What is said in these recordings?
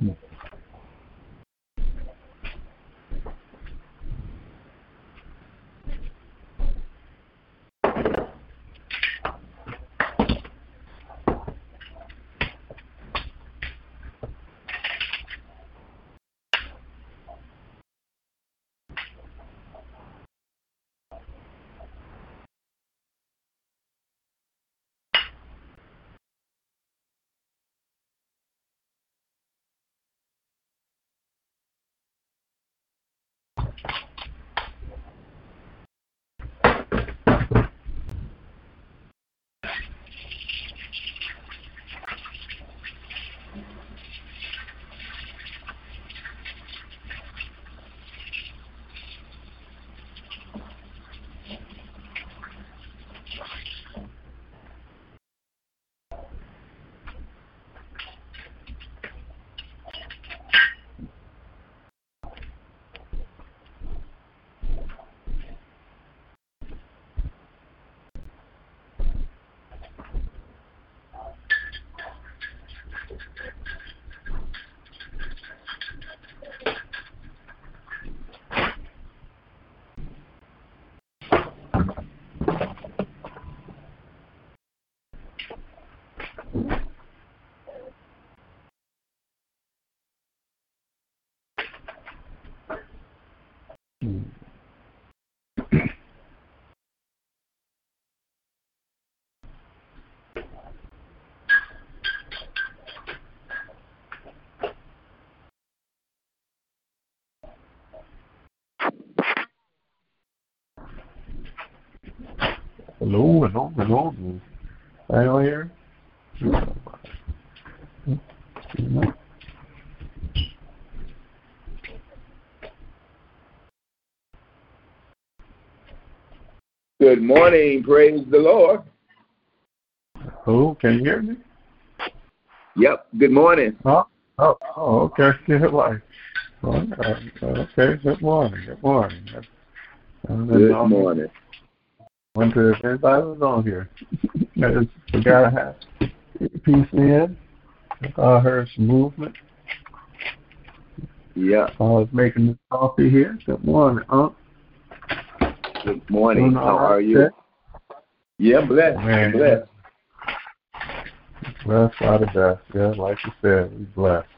Yeah. Hello, hello, hello. Anyone here? Good morning. Praise the Lord. Hello, can you hear me? Yep. Good morning. Oh, oh, oh okay. Good morning. Uh, okay, good morning. Good morning. Good morning. Wonder if anybody was on here. I just forgot to have peace in. I heard some movement. Yeah. I was making the coffee here. Good morning, Unc. Good morning. How are you? Yeah, blessed. Man, blessed. Blessed by the best. Yeah, like you said, we blessed.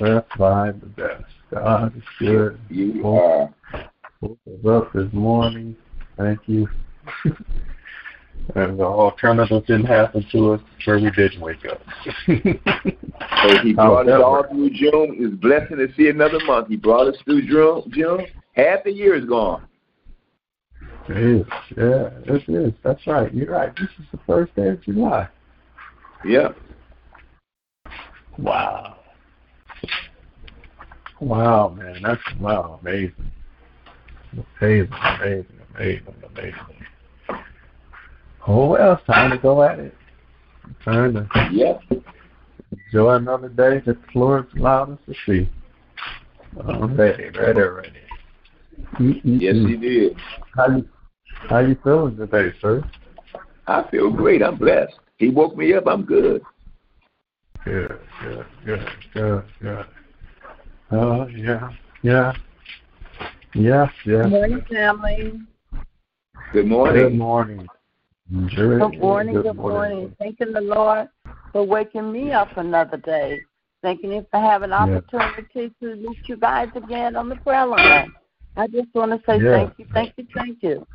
Blessed by the best. God is good. You Woke- are. woke us up this morning. Thank you. and the alternative didn't happen to us where we didn't wake up. So he brought us all through June. It's blessing to see another month. He brought us through June. June. Half the year is gone. It is. Yeah, it is. That's right. You're right. This is the first day of July. Yeah. Wow. Wow, man. That's wow, amazing. Amazing, amazing, amazing, amazing. Oh well, it's time to go at it. Time to Yeah. enjoy another day that the Lord's allowed us to see. Uh-huh. I'm ready, ready, ready. Mm-mm-mm. Yes, he did. How you how you feeling today, sir? I feel great. I'm blessed. He woke me up. I'm good. Good, good, good, good, good. Oh yeah, yeah. Yes, yes. Good morning, family. Good morning. Good morning. morning. Good morning, good morning. Thanking the Lord for waking me up another day. Thanking Him for having Yeah. opportunity to meet you guys again on the prayer line. I just want to say Yeah. thank you, thank you, thank you.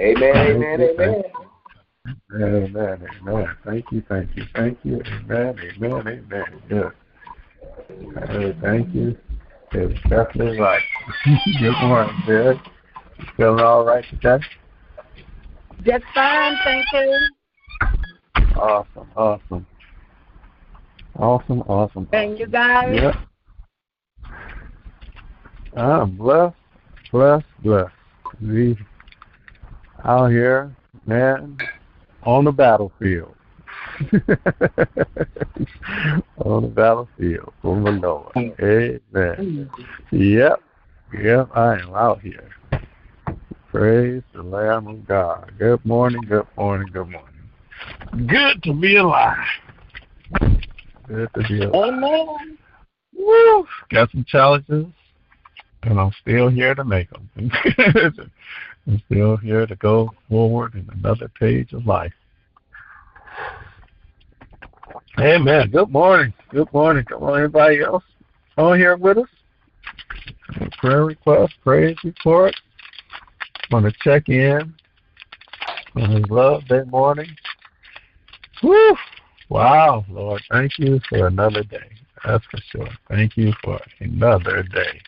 Amen, amen, amen. Amen, amen. Thank you, thank you, thank you. Amen, amen, amen. Yes. Hey, thank you. It's definitely right. Good morning, Jerry. Feeling all right today? Just fine, thank you. Awesome, awesome. Awesome, awesome. And you guys? Yep. I'm blessed, blessed, blessed. We out here, man, on the battlefield. on the battlefield for the Lord. Mm. Amen. Yep. Yep, I am out here. Praise the Lamb of God. Good morning, good morning, good morning. Good to be alive. Good to be alive. Amen. Woo! Got some challenges, and I'm still here to make them. I'm still here to go forward in another page of life. Amen. Good morning. Good morning. Come on, anybody else on here with us? Prayer request, praise report. Want to check in on his Love that morning. Woo! Wow, Lord, thank you for another day. That's for sure. Thank you for another day.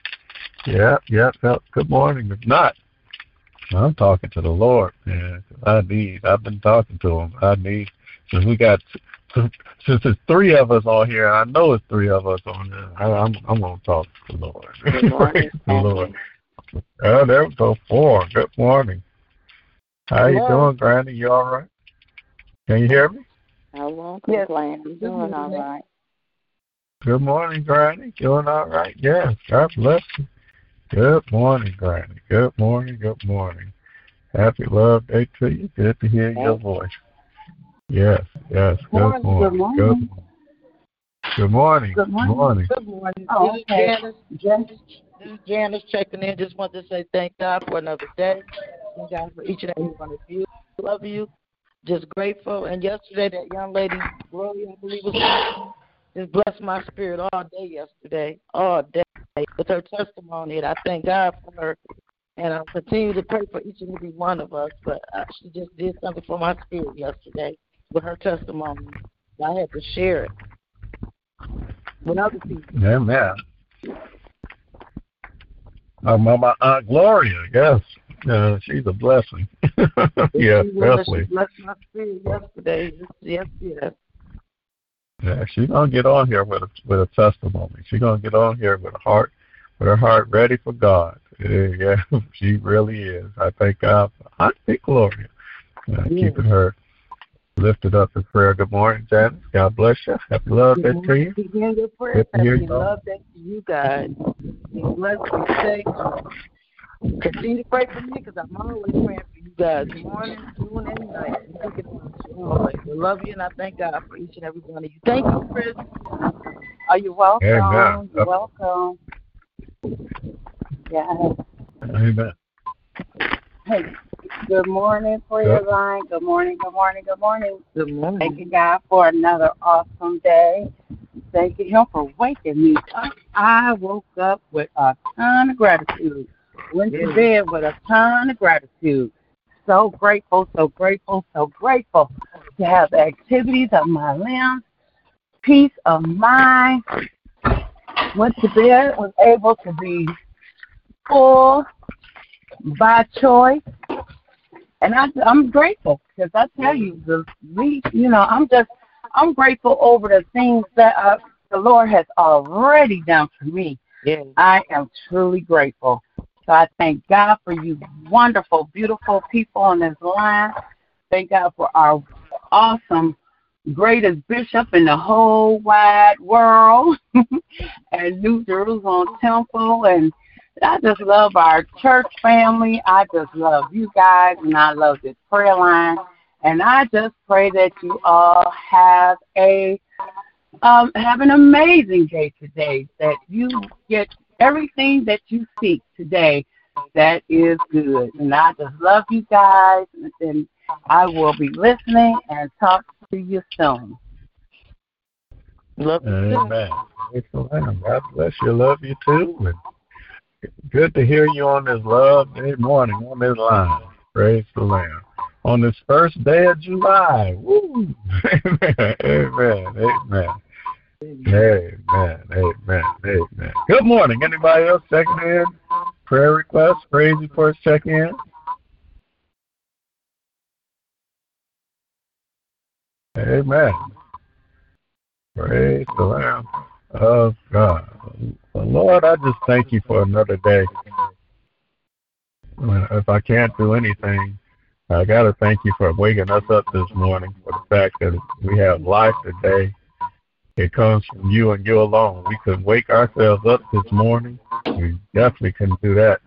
Yep, yep, yep. Good morning. If not, I'm talking to the Lord, man. I need. I've been talking to Him. I need. Since we got, since there's three of us on here, I know it's three of us on there. I, I'm, I'm gonna talk to the Lord. Good morning. The Lord. Oh, there we go. Four. Good morning. How you doing, Granny? You all right? Can you hear me? I won't Yes. complain. I'm doing all right. Good morning, Granny. Doing all right? Yes. God bless you. Good morning, Granny. Good morning. Good morning. Happy Love Day to you. Good to hear your voice. Yes. Yes. Good Morning, Good morning. good Good Good morning. Good morning. Good morning. Oh, This is okay. Janice. Janice. This is Janice checking in. Just want to say thank God for another day. Thank God for each and every one of you. Love you. Just grateful. And yesterday, that young lady, Gloria, I believe was her just blessed my spirit all day yesterday, all day with her testimony. And I thank God for her. And I'll continue to pray for each and every one of us. But uh, she just did something for my spirit yesterday with her testimony. I had to share it Amen. Uh, my, my Aunt Gloria, yes. Uh, she's a blessing. yes, She definitely. Blessed my spirit yesterday. Yes, yes. Yeah, she's gonna get on here with a with a testimony. She's gonna get on here with a heart, with her heart ready for God. Yeah, yeah, she really is. I thank God I Auntie Gloria, uh, Yeah. keeping her lifted up in prayer. Good morning, Janice. God bless you. Happy love day to you. Be hearing your prayers. Good Happy you. love that to you guys. Be blessed, be safe. Continue to pray for me because I'm always praying for you guys, morning, noon, and night. I'm thinking about you always. I love you, and I thank God for each and every one of you. Thank you, Chris. Are you welcome? Amen. You're welcome. Yeah. Amen. Hey, good morning, prayer line. Good morning, good morning, good morning. Good morning. Thanking God for another awesome day. Thank you, Him for waking me up. I woke up with a ton of gratitude. went to bed with a ton of gratitude. So grateful, so grateful, so grateful to have the activities of my limbs, peace of mind. Went to bed, was able to be full by choice. And I, I'm grateful because I tell you, the we, you know, I'm just, I'm grateful over the things that uh, the Lord has already done for me. Yes. I am truly grateful. So I thank God for you wonderful, beautiful people on this line. Thank God for our awesome, greatest bishop in the whole wide world and New Jerusalem Temple. And I just love our church family. I just love you guys, and I love this prayer line. And I just pray that you all have a um, have an amazing day today. That you get everything that you seek today that is good. And I just love you guys, and I will be listening and talk to you soon. Love you. Amen. God bless you. Love you too. Good to hear you on this love day morning on this line. Praise the Lamb. On this first day of July. Woo. Amen. Amen. Amen. Amen. Amen. Good morning. Anybody else checking in? Prayer requests, praise reports, check in. Amen. Praise the Lamb of God. Lord, I just thank you for another day. If I can't do anything, I got to thank you for waking us up this morning, for the fact that we have life today. It comes from you and you alone. We couldn't wake ourselves up this morning. We definitely couldn't do that.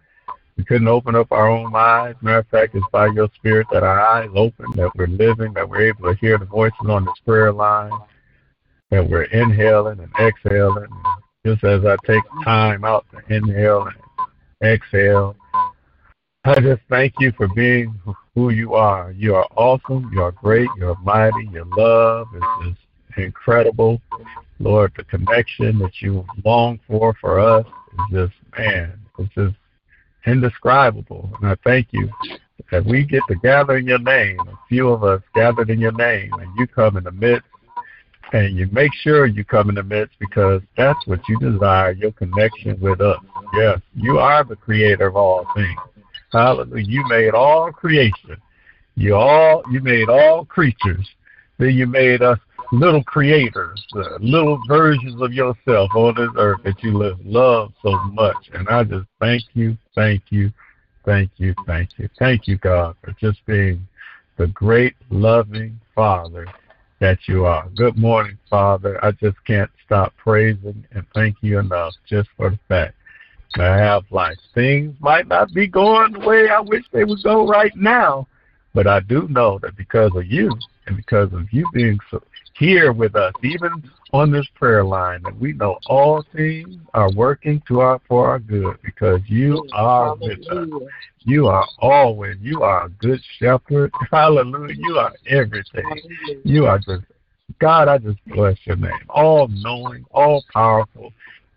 We couldn't open up our own eyes. Matter of fact, it's by your spirit that our eyes open, that we're living, that we're able to hear the voices on this prayer line, that we're inhaling and exhaling. Just as I take time out to inhale and exhale, I just thank you for being who you are. You are awesome. You are great. You're mighty. Your love is just incredible. Lord, the connection that you long for for us is just, man, it's just indescribable. And I thank you that we get to gather in your name, a few of us gathered in your name, and you come in the midst, and you make sure you come in the midst because that's what you desire, your connection with us. Yes, you are the creator of all things. Hallelujah. You made all creation. You all you made all creatures. Then you made us little creators, uh, little versions of yourself on this earth that you love so much. And I just thank you, thank you, thank you, thank you, thank you, God, for just being the great, loving Father that you are. Good morning, Father. I just can't stop praising and thank you enough just for the fact that I have life. Things might not be going the way I wish they would go right now, but I do know that because of you and because of you being so here with us, even on this prayer line, that we know all things are working to our for our good because you are with us. You are always. You are a good shepherd. Hallelujah. You are everything. You are just God. I just bless your name. All knowing, all powerful.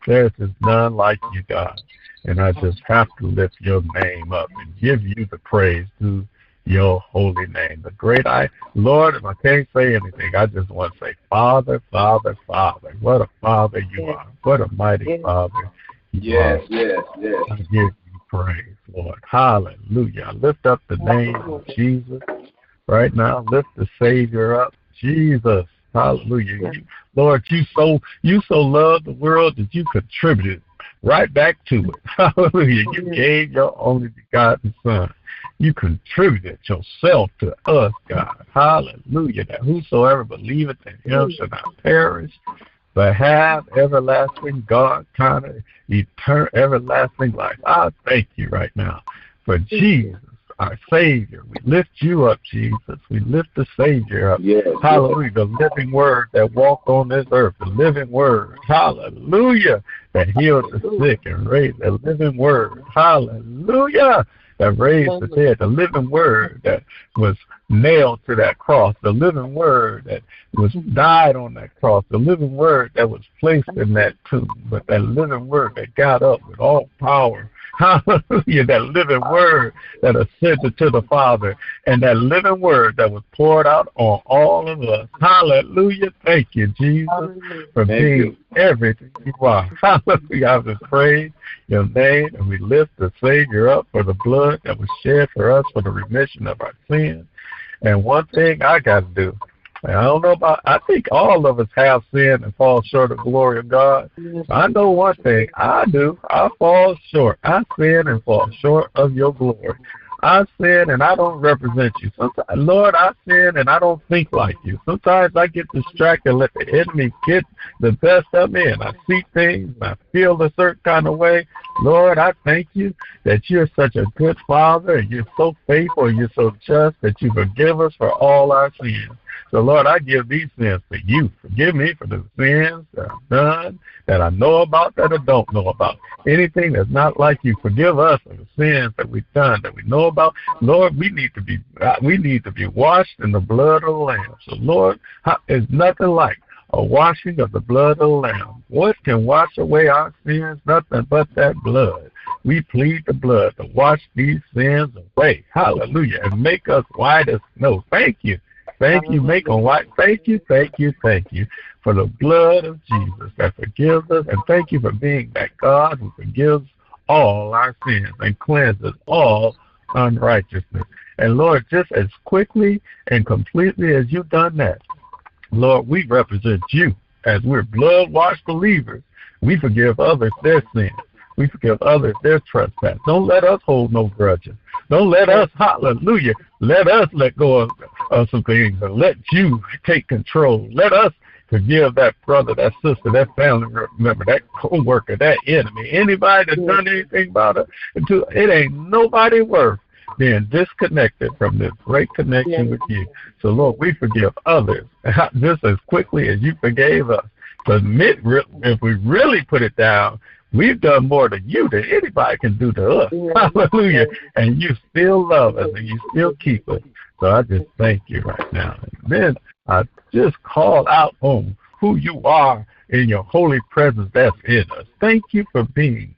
There's none like you, God. And I just have to lift your name up and give you the praise due your holy name. The great I, Lord, if I can't say anything, I just want to say, Father, Father, Father. What a Father you are. What a mighty Father you Yes, are. yes, yes. I give you praise, Lord. Hallelujah. Lift up the name of Jesus right now. Lift the Savior up. Jesus. Hallelujah. You, Lord, you so you so loved the world that you contributed right back to it. Hallelujah. You gave your only begotten Son. You contributed yourself to us, God. Hallelujah. That whosoever believeth in him shall not perish, but have everlasting God kind of eternal everlasting life. I thank you right now for Jesus, our Savior. We lift you up, Jesus. We lift the Savior up. Yes. Hallelujah. The living word that walked on this earth. The living word. Hallelujah. That healed the sick and raised the living word. Hallelujah. That raised the dead. The living word that was nailed to that cross, the living word that was died on that cross, the living word that was placed in that tomb, but that living word that got up with all power Hallelujah. That living word that ascended to the Father and that living word that was poured out on all of us. Hallelujah. Thank you, Jesus, for Thank being you. everything you are. Hallelujah. I just praise your name and we lift the Savior up for the blood that was shed for us for the remission of our sins. And one thing I got to do, I don't know about. I think all of us have sinned and fall short of the glory of God. I know one thing. I do. I fall short. I sin and fall short of your glory. I sin and I don't represent you. Sometimes, Lord, I sin and I don't think like you. Sometimes I get distracted, and let the enemy get the best of me, and I see things and I feel a certain kind of way. Lord, I thank you that you're such a good Father and you're so faithful and you're so just that you forgive us for all our sins. So, Lord, I give these sins to you. Forgive me for the sins that I've done, that I know about, that I don't know about. Anything that's not like you, forgive us for the sins that we've done, that we know about. Lord, we need to be we need to be washed in the blood of the Lamb. So, Lord, there's nothing like a washing of the blood of the Lamb. What can wash away our sins? Nothing but that blood. We plead the blood to wash these sins away. Hallelujah. And make us white as snow. Thank you Thank you, make them white. Thank you, thank you, thank you for the blood of Jesus that forgives us. And thank you for being that God who forgives all our sins and cleanses all unrighteousness. And Lord, just as quickly and completely as you've done that, Lord, we represent you as we're blood washed believers. We forgive others their sins. We forgive others their trespass. Don't let us hold no grudges. Don't let us, hallelujah, let us let go of, of some things and let you take control. Let us forgive that brother, that sister, that family member, that co-worker, that enemy, anybody that's done anything about it. It ain't nobody worth being disconnected from this great connection with you. So, Lord, we forgive others just as quickly as you forgave us. But if we really put it down, We've done more to you than anybody can do to us. Yeah. Hallelujah. And you still love us and you still keep us. So I just thank you right now. And then I just call out on who you are in your holy presence that's in us. Thank you for being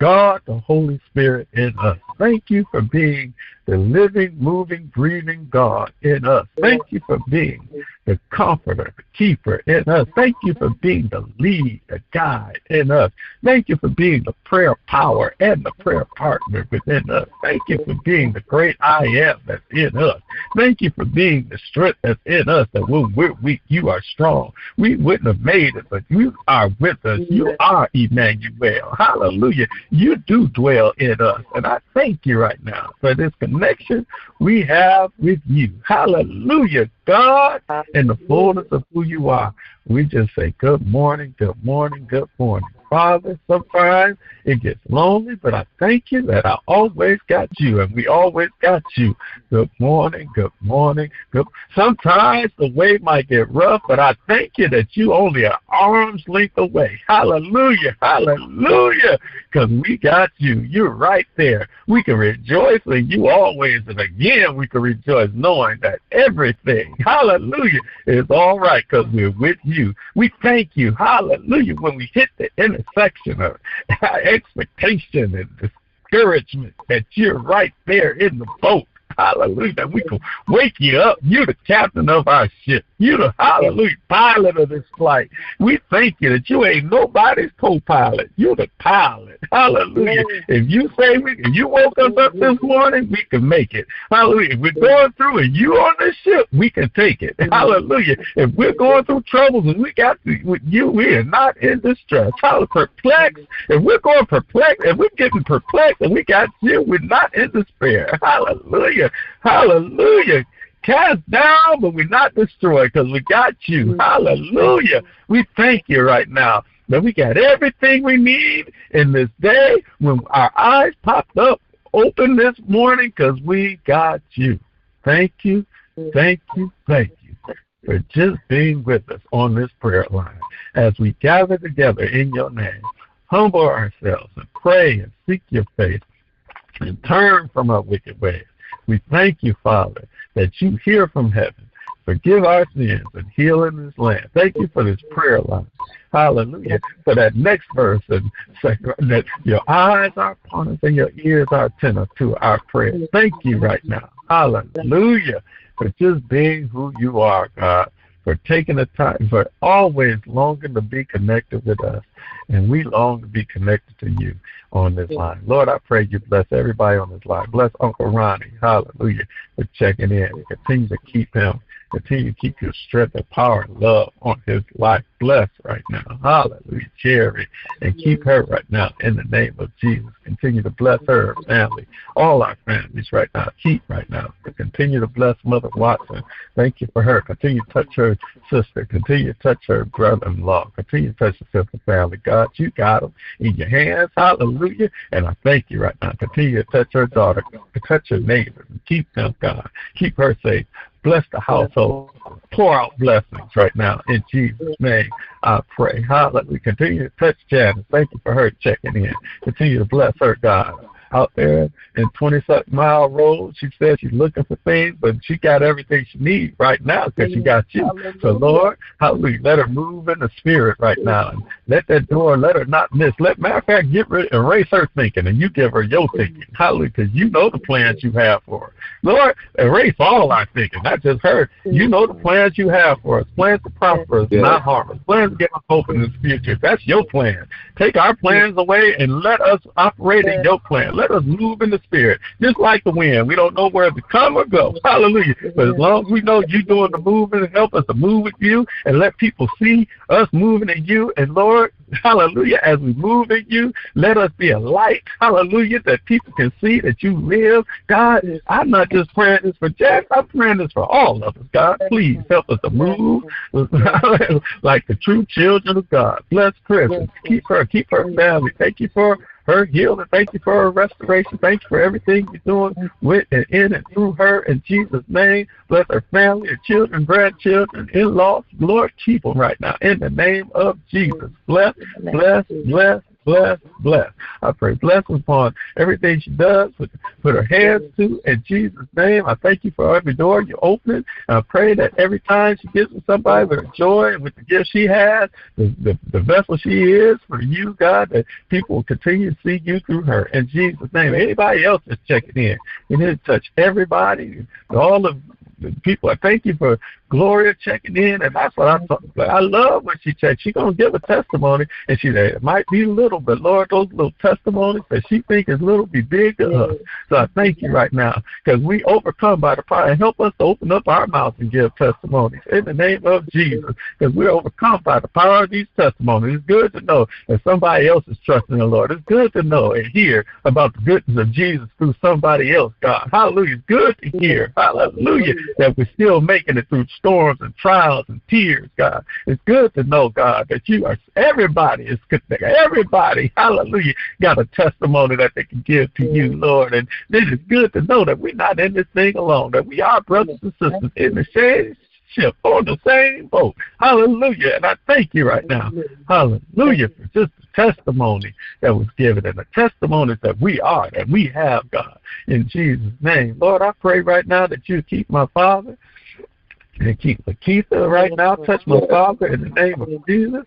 God, the Holy Spirit in us. Thank you for being the living, moving, breathing God in us. Thank you for being the comforter, the keeper in us. Thank you for being the lead, the guide in us. Thank you for being the prayer power and the prayer partner within us. Thank you for being the great I am that's in us. Thank you for being the strength that's in us that when we're weak, you are strong. We wouldn't have made it, but you are with us. You are Emmanuel. Hallelujah. You do dwell in us. And I thank you right now for this connection we have with you. Hallelujah. God in the fullness of who you are. We just say, Good morning, good morning, good morning. Father, sometimes it gets lonely, but I thank you that I always got you, and we always got you. Good morning, good morning. Good. Sometimes the way might get rough, but I thank you that you only are arm's length away. Hallelujah, hallelujah, because we got you. You're right there. We can rejoice in you always, and again we can rejoice knowing that everything, hallelujah, is all right because we're with you. We thank you, hallelujah, when we hit the intersection of expectation and discouragement that you're right there in the boat Hallelujah. We can wake you up. You're the captain of our ship. You're the hallelujah pilot of this flight. We thank you that you ain't nobody's co-pilot. You're the pilot. Hallelujah. If you say we, if you woke us up this morning, we can make it. Hallelujah. If we're going through and you on this ship, we can take it. Hallelujah. If we're going through troubles and we got with you, we are not in distress. Hallelujah. Perplexed. If we're going perplexed, if we're getting perplexed and we got you, we're not in despair. Hallelujah. Hallelujah. Cast down, but we're not destroyed because we got you. Mm. Hallelujah. We thank you right now that we got everything we need in this day when our eyes popped up open this morning because we got you. Thank you, thank you, thank you for just being with us on this prayer line as we gather together in your name. Humble ourselves and pray and seek your face and turn from our wicked ways. We thank you, Father, that you hear from heaven. Forgive our sins and heal in this land. Thank you for this prayer line. Hallelujah. For that next verse and second that your eyes are upon us and your ears are attentive to our prayers. Thank you right now. Hallelujah. For just being who you are, God for taking the time, for always longing to be connected with us. And we long to be connected to you on this line. Lord, I pray you bless everybody on this line. Bless Uncle Ronnie, hallelujah, for checking in. Continue to keep him Continue to keep your strength and power and love on his life. Bless right now. Hallelujah. Jerry. And keep her right now in the name of Jesus. Continue to bless her family, all our families right now. Keep right now. Continue to bless Mother Watson. Thank you for her. Continue to touch her sister. Continue to touch her brother in law. Continue to touch the sister family. God, you got them in your hands. Hallelujah. And I thank you right now. Continue to touch her daughter. Touch her neighbors. Keep them, God. Keep her safe. Bless the household. Pour out blessings right now in Jesus' name. I pray. Hallelujah. Continue to touch Janice. Thank you for her checking in. Continue to bless her, God out there in 20 mile road. She said she's looking for things, but she got everything she needs right now because she got you. So, Lord, hallelujah, let her move in the spirit right now. And let that door, let her not miss. Let, matter of fact, get rid, erase her thinking and you give her your thinking. Hallelujah, because you know the plans you have for her. Lord, erase all our thinking, not just her. You know the plans you have for us. Plans to prosper us, yeah. not harm us. Plans to get us hope in the future. That's your plan. Take our plans away and let us operate in your plan. Let us move in the spirit, just like the wind. We don't know where to come or go. Hallelujah. But as long as we know you're doing the moving help us to move with you and let people see us moving in you. And Lord, hallelujah, as we move in you, let us be a light, hallelujah, that people can see that you live. God, I'm not just praying this for Jack, I'm praying this for all of us. God, please help us to move like the true children of God. Bless Chris. Keep her, keep her family. Thank you for her healing. Thank you for her restoration. Thank you for everything you're doing with and in and through her. In Jesus' name, bless her family, her children, grandchildren, in-laws. Lord, keep them right now. In the name of Jesus. Bless, bless, bless, bless, bless. I pray blessings upon everything she does, put, put her hands to. In Jesus' name, I thank you for every door you open. And I pray that every time she gives with somebody with joy and with the gift she has, the, the, the vessel she is for you, God, that people will continue to see you through her. In Jesus' name, anybody else that's checking in, you need to touch everybody, all of people. I thank you for Gloria checking in, and that's what I thought. I love when she checks. She's gonna give a testimony, and she said it might be little, but Lord, those little testimonies that she think is little be big to us. So I thank you right now because we overcome by the power. And help us to open up our mouths and give testimonies in the name of Jesus, because we're overcome by the power of these testimonies. It's good to know that somebody else is trusting the Lord. It's good to know and hear about the goodness of Jesus through somebody else. God, Hallelujah! It's good to hear, Hallelujah, that we're still making it through storms and trials and tears, God. It's good to know, God, that you are, everybody is connected. Everybody, hallelujah, got a testimony that they can give to you, Lord. And this is good to know that we're not in this thing alone, that we are brothers and sisters in the same ship on the same boat. Hallelujah. And I thank you right now. Hallelujah for just the testimony that was given and the testimonies that we are, that we have, God, in Jesus' name. Lord, I pray right now that you keep my father and keep Lakeitha right now. Touch my father in the name of Jesus.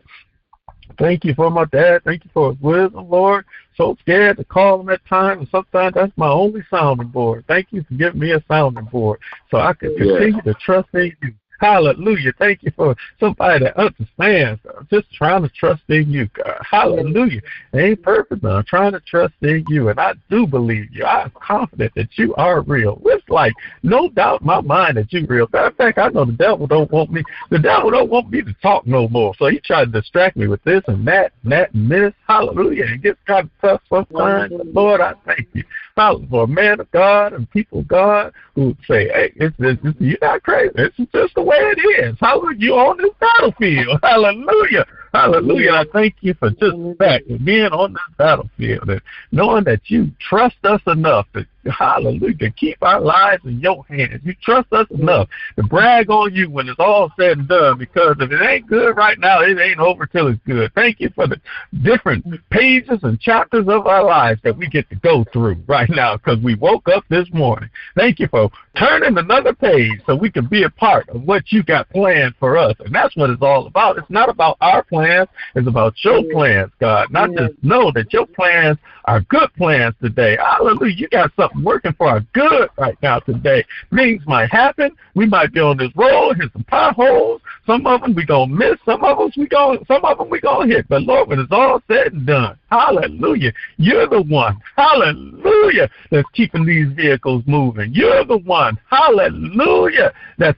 Thank you for my dad. Thank you for his wisdom, Lord. So scared to call him at times, and sometimes that's my only sounding board. Thank you for giving me a sounding board so I can continue to trust in you. Hallelujah. Thank you for somebody that understands. I'm just trying to trust in you, God. Hallelujah. It ain't perfect, but I'm trying to trust in you. And I do believe you. I'm confident that you are real. It's like no doubt in my mind that you're real. Matter of fact, I know the devil don't want me. The devil don't want me to talk no more. So he tried to distract me with this and that and that and this. Hallelujah. It gets kind of tough sometimes. Lord, I thank you. For a man of God and people of God who say, hey, it's, it's, it's, you're not crazy. It's just the way way it is. Hallelujah. You on this battlefield. Hallelujah. Hallelujah. I thank you for just that, being on this battlefield and knowing that you trust us enough to hallelujah, to keep our lives in your hands. You trust us enough to brag on you when it's all said and done because if it ain't good right now, it ain't over till it's good. Thank you for the different mm. pages and chapters of our lives that we get to go through right now because we woke up this morning. Thank you for turning another page so we can be a part of what you got planned for us. And that's what it's all about. It's not about our plans, it's about your plans, God. Not just know that your plans are good plans today. Hallelujah. You got something working for our good right now today. Things might happen. We might be on this road, hit some potholes. Some of them we gonna miss. Some of us we going some of them we gonna hit. But Lord, when it's all said and done, hallelujah, you're the one, hallelujah, that's keeping these vehicles moving. You're the one, hallelujah, that's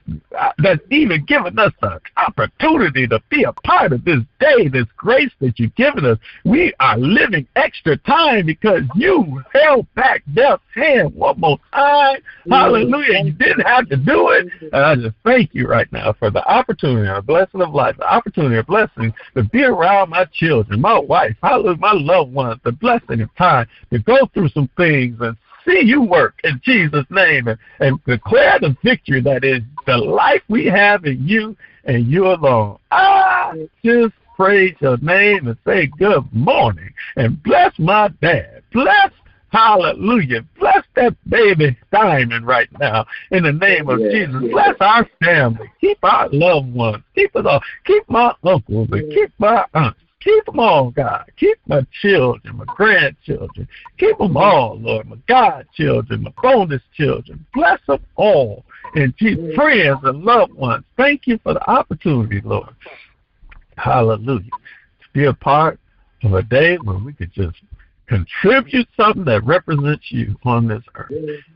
that's even giving us an opportunity to be a part of this day, this grace that you've given us. We are living extra time because you held back death's hand one more time. Hallelujah. You didn't have to do it. And I just thank you right now for the opportunity, a blessing of life, the opportunity, a blessing to be around my children, my wife, hallelujah, my loved ones, the blessing of time to go through some things and see you work in Jesus' name and, and declare the victory that is the life we have in you and you alone. Ah, just praise your name and say good morning and bless my dad. Bless Hallelujah. Bless that baby Diamond right now in the name of Jesus. Bless our family. Keep our loved ones. Keep us all. Keep my uncles and keep my aunts. Keep them all, God. Keep my children, my grandchildren. Keep them all, Lord. My godchildren, my bonus children. Bless them all. And Jesus, friends and loved ones. Thank you for the opportunity, Lord. Hallelujah. To be a part of a day when we could just contribute something that represents you on this earth.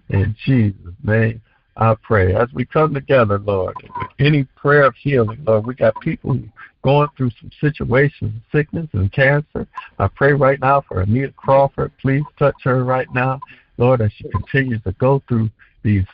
In Jesus' name, I pray. As we come together, Lord, with any prayer of healing, Lord, we got people going through some situations, sickness and cancer. I pray right now for Anita Crawford. Please touch her right now, Lord, as she continues to go through these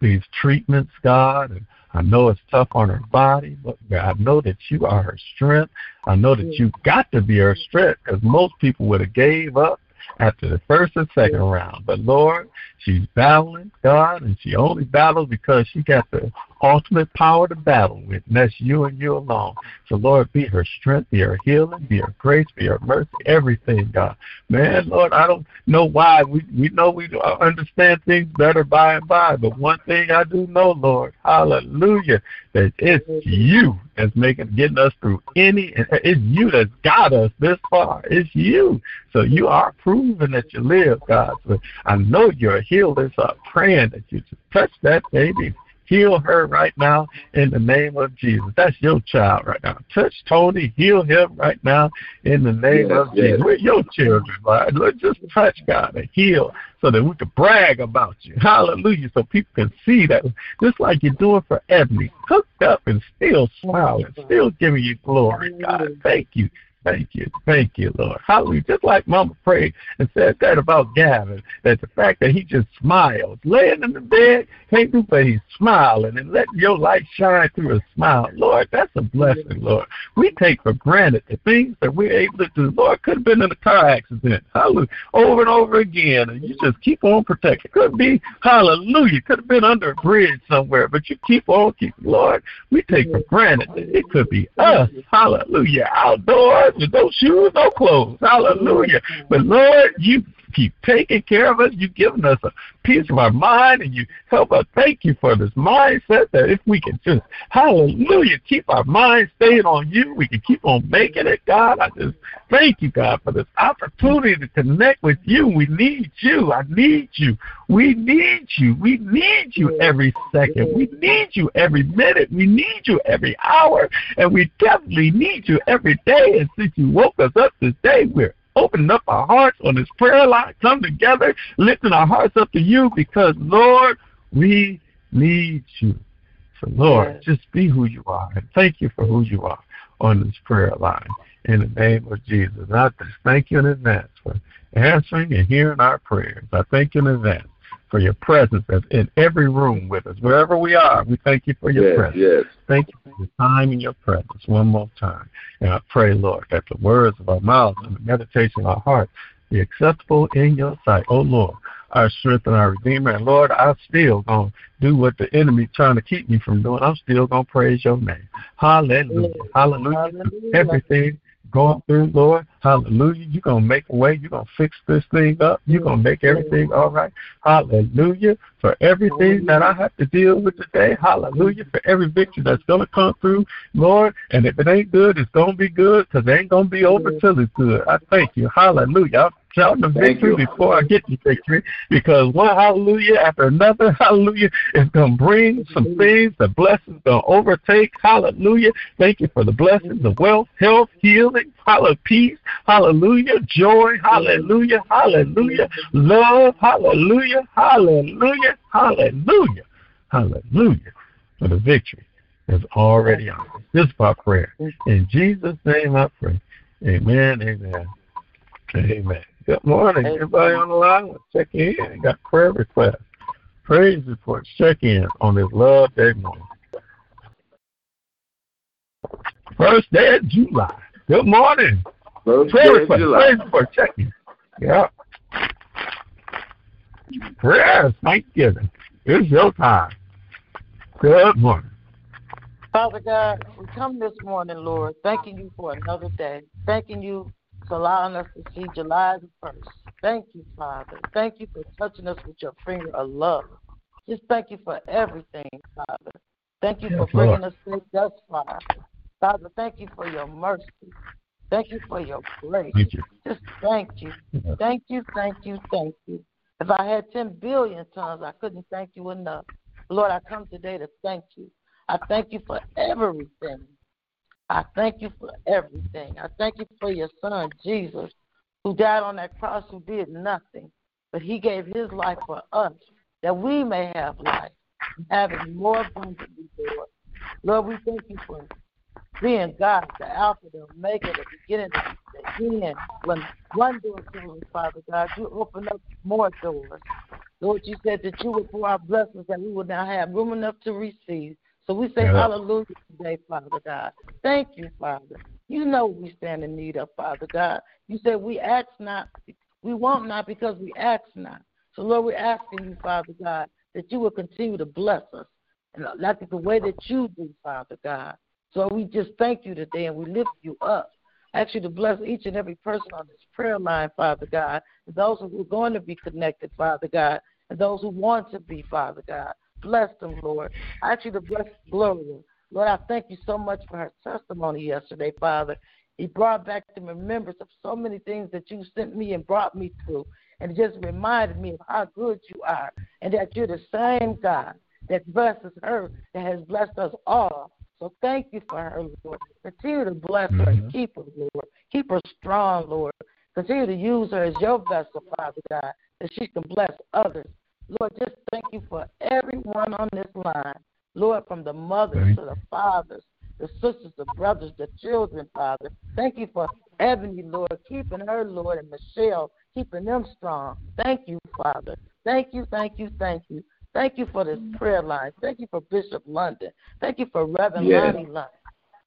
these treatments, God, and I know it's tough on her body, but I know that you are her strength. I know that you've got to be her strength because most people would have gave up after the first and second round. But Lord, she's battling God, and she only battles because she got the ultimate power to battle with, and that's you and you alone. So Lord, be her strength, be her healing, be her grace, be her mercy, everything, God. Man, Lord, I don't know why. We we know we understand things better by and by, but one thing I do know, Lord, hallelujah, that it's you that's making getting us through any it's you that's got us this far. It's you. So you are proving that you live, God. So I know you're a healer, so I'm praying that you just touch that baby Heal her right now in the name of Jesus. That's your child right now. Touch Tony. Heal him right now in the name yes, of yes. Jesus. We're your children, right? Let's just touch God and heal so that we can brag about you. Hallelujah. So people can see that just like you're doing for Ebony, hooked up and still smiling, still giving you glory. God, thank you Thank you. Thank you, Lord. Hallelujah. Just like Mama prayed and said that about Gavin, that the fact that he just smiles, laying in the bed, can't do but he's smiling and letting your light shine through a smile. Lord, that's a blessing, Lord. We take for granted the things that we're able to do. Lord, could have been in a car accident. Hallelujah. Over and over again. And you just keep on protecting. Could be, hallelujah, could have been under a bridge somewhere, but you keep on keeping. Lord, we take for granted that it could be us. Hallelujah. Outdoors with no shoes, no clothes. Hallelujah. Mm-hmm. But Lord, you keep taking care of us. You've given us a peace of our mind, and you help us. Thank you for this mindset that if we can just, hallelujah, keep our mind stayed on you, we can keep on making it, God. I just thank you, God, for this opportunity to connect with you. We need you. I need you. We need you. We need you every second. We need you every minute. We need you every hour. And we definitely need you every day. And since you woke us up this day, we're opening up our hearts on this prayer line, come together, lifting our hearts up to you because, Lord, we need you. So, Lord, yes. just be who you are. And thank you for who you are on this prayer line. In the name of Jesus. I just thank you in advance for answering and hearing our prayers. I thank you in advance for your presence in every room with us. Wherever we are, we thank you for your yes, presence. Yes. Thank you for your time and your presence one more time. And I pray, Lord, that the words of our mouths and the meditation of our heart be acceptable in your sight. Oh, Lord, our strength and our Redeemer. And Lord, I'm still going to do what the enemy trying to keep me from doing. I'm still going to praise your name. Hallelujah. Hallelujah. Hallelujah. Everything going through, Lord. Hallelujah. You're going to make a way. You're going to fix this thing up. You're going to make everything all right. Hallelujah. For everything that I have to deal with today. Hallelujah. For every victory that's going to come through, Lord. And if it ain't good, it's going to be good because it ain't going to be over till it's good. I thank you. Hallelujah shouting the victory before I get the victory because one hallelujah after another hallelujah is going to bring some things. The blessings going to overtake. Hallelujah. Thank you for the blessings of wealth, health, healing, hallelujah, peace, hallelujah, joy, hallelujah, hallelujah, love, hallelujah, hallelujah, hallelujah, hallelujah for the victory is already on. This is our prayer. In Jesus' name I pray. Amen, amen, amen. Good morning. Everybody on the line, check in. Got prayer requests, praise reports, check in on this love day morning. First day of July. Good morning. First prayer day request, of July. praise report, check in. Yeah. Prayers, Thanksgiving. It's your time. Good morning. Father God, we come this morning, Lord, thanking you for another day. Thanking you for allowing us to see July the 1st. Thank you, Father. Thank you for touching us with your finger of love. Just thank you for everything, Father. Thank you for bringing us safe thus far. Father, thank you for your mercy. Thank you for your grace. Thank you. Just thank you. Thank you, thank you, thank you. If I had 10 billion tongues, I couldn't thank you enough. Lord, I come today to thank you. I thank you for everything. I thank you for everything. I thank you for your son, Jesus, who died on that cross, who did nothing, but he gave his life for us that we may have life, have it more abundantly, Lord. Lord, we thank you for being God, the Alpha, the Omega, the beginning, the end. When one door closes, Father God, you open up more doors. Lord, you said that you would pour our blessings that we would now have room enough to receive. So we say Yeah. hallelujah today, Father God. Thank you, Father. You know we stand in need of, Father God. You said we ask not, we want not because we ask not. So Lord, we're asking you, Father God, that you will continue to bless us. And like the way that you do, Father God. So we just thank you today and we lift you up. I ask you to bless each and every person on this prayer line, Father God, and those who are going to be connected, Father God, and those who want to be, Father God. Bless them, Lord. I ask you to bless Gloria. Lord, I thank you so much for her testimony yesterday, Father. He brought back the remembrance of so many things that you sent me and brought me through. And it just reminded me of how good you are and that you're the same God that blesses her, that has blessed us all. So thank you for her, Lord. Continue to bless her and mm-hmm. keep her, Lord. Keep her strong, Lord. Continue to use her as your vessel, Father God, that she can bless others. Lord, just thank you for everyone on this line. Lord, from the mothers to the fathers, the sisters, the brothers, the children, Father. Thank you for Ebony, Lord, keeping her, Lord, and Michelle, keeping them strong. Thank you, Father. Thank you, thank you, thank you. Thank you for this prayer line. Thank you for Bishop London. Thank you for Reverend Yes. Lonnie London.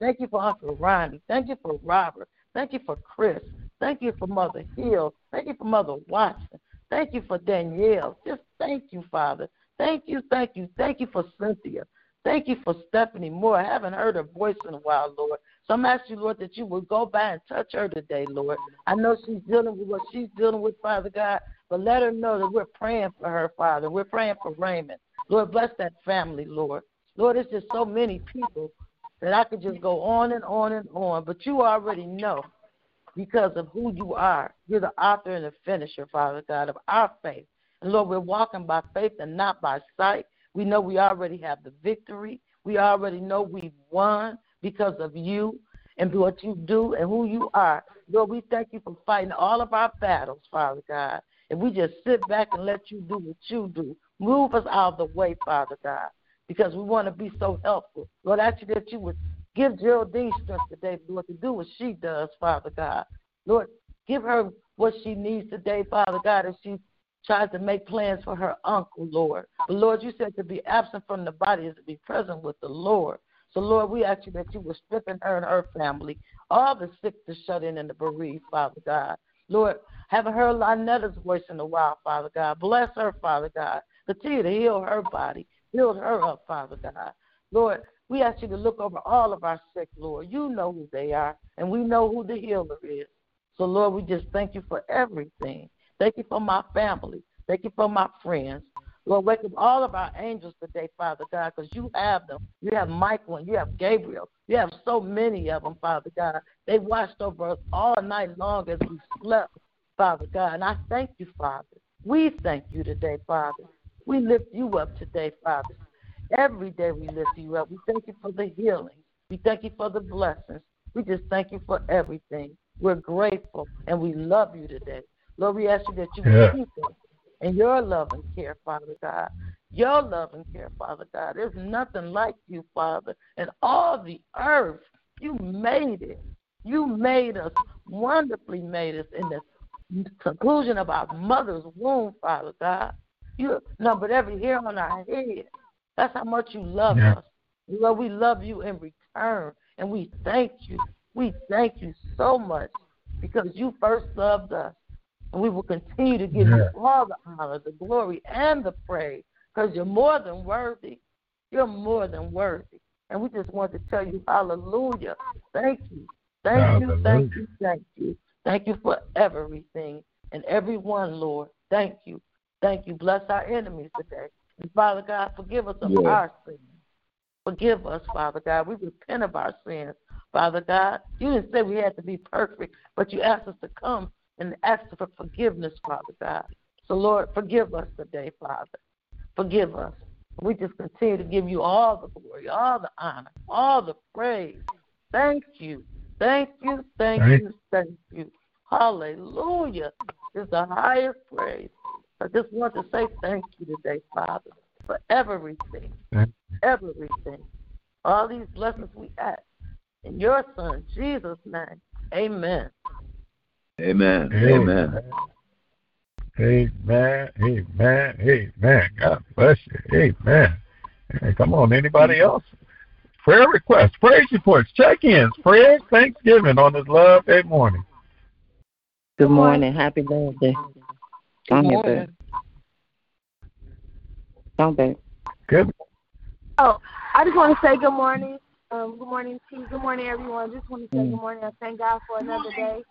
Thank you for Uncle Ronnie. Thank you for Robert. Thank you for Chris. Thank you for Mother Hill. Thank you for Mother Watson. Thank you for Danielle. Just thank you, Father. Thank you, thank you, thank you for Cynthia. Thank you for Stephanie Moore. I haven't heard her voice in a while, Lord. So I'm asking you, Lord, that you would go by and touch her today, Lord. I know she's dealing with what she's dealing with, Father God, but let her know that we're praying for her, Father. We're praying for Raymond. Lord, bless that family, Lord. Lord, it's just so many people that I could just go on and on and on, but you already know because of who you are. You're the author and the finisher, Father God, of our faith. And Lord, we're walking by faith and not by sight. We know we already have the victory. We already know we've won because of you and what you do and who you are. Lord, we thank you for fighting all of our battles, Father God. And we just sit back and let you do what you do. Move us out of the way, Father God, because we want to be so helpful. Lord, I ask you that you would give Geraldine strength today, Lord, to do what she does, Father God. Lord, give her what she needs today, Father God, as she tries to make plans for her uncle, Lord. But Lord, you said to be absent from the body is to be present with the Lord. So, Lord, we ask you that you will strengthen her and her family, all the sick, the shut in, and the bereaved, Father God. Lord, haven't heard Lynetta's voice in a while, Father God. Bless her, Father God. Continue to heal her body. Build her up, Father God. Lord, we ask you to look over all of our sick, Lord. You know who they are, and we know who the healer is. So, Lord, we just thank you for everything. Thank you for my family. Thank you for my friends. Lord, wake up all of our angels today, Father God, because you have them. You have Michael and you have Gabriel. You have so many of them, Father God. They watched over us all night long as we slept, Father God. And I thank you, Father. We thank you today, Father. We lift you up today, Father. Every day we lift you up. We thank you for the healing. We thank you for the blessings. We just thank you for everything. We're grateful and we love you today. Lord, we ask you that you will keep us in your love and care, Father God. Your love and care, Father God. There's nothing like you, Father. And all the earth, you made it. You made us, wonderfully made us in the conclusion of our mother's womb, Father God. You numbered every hair on our head. That's how much you love yeah. us. Lord, we love you in return, and we thank you. We thank you so much because you first loved us. And we will continue to give yeah. you all the honor, the glory, and the praise because you're more than worthy. You're more than worthy. And we just want to tell you, hallelujah. Thank you. Thank hallelujah. you, thank you, thank you. Thank you for everything and everyone, Lord. Thank you. Thank you. Bless our enemies today. And Father God, forgive us of yeah. our sins. Forgive us, Father God. We repent of our sins, Father God. You didn't say we had to be perfect, but you asked us to come and ask for forgiveness, Father God. So, Lord, forgive us today, Father. Forgive us. We just continue to give you all the glory, all the honor, all the praise. Thank you. Thank you, thank right. you, thank you. Hallelujah is the highest praise. I just want to say thank you today, Father, for everything, everything. All these blessings we ask in your Son, Jesus' name. Amen. Amen. Amen. Amen. Amen. Amen. God bless you. Amen. Hey, come on, anybody else? Prayer requests, praise reports, check-ins, prayers, Thanksgiving on this Love Day morning. Good morning. Happy birthday. Go ahead, Go babe. Good. Oh, I just want to say good morning. Um, good morning, T. Good morning, everyone. Just want to say good morning. I thank God for another day.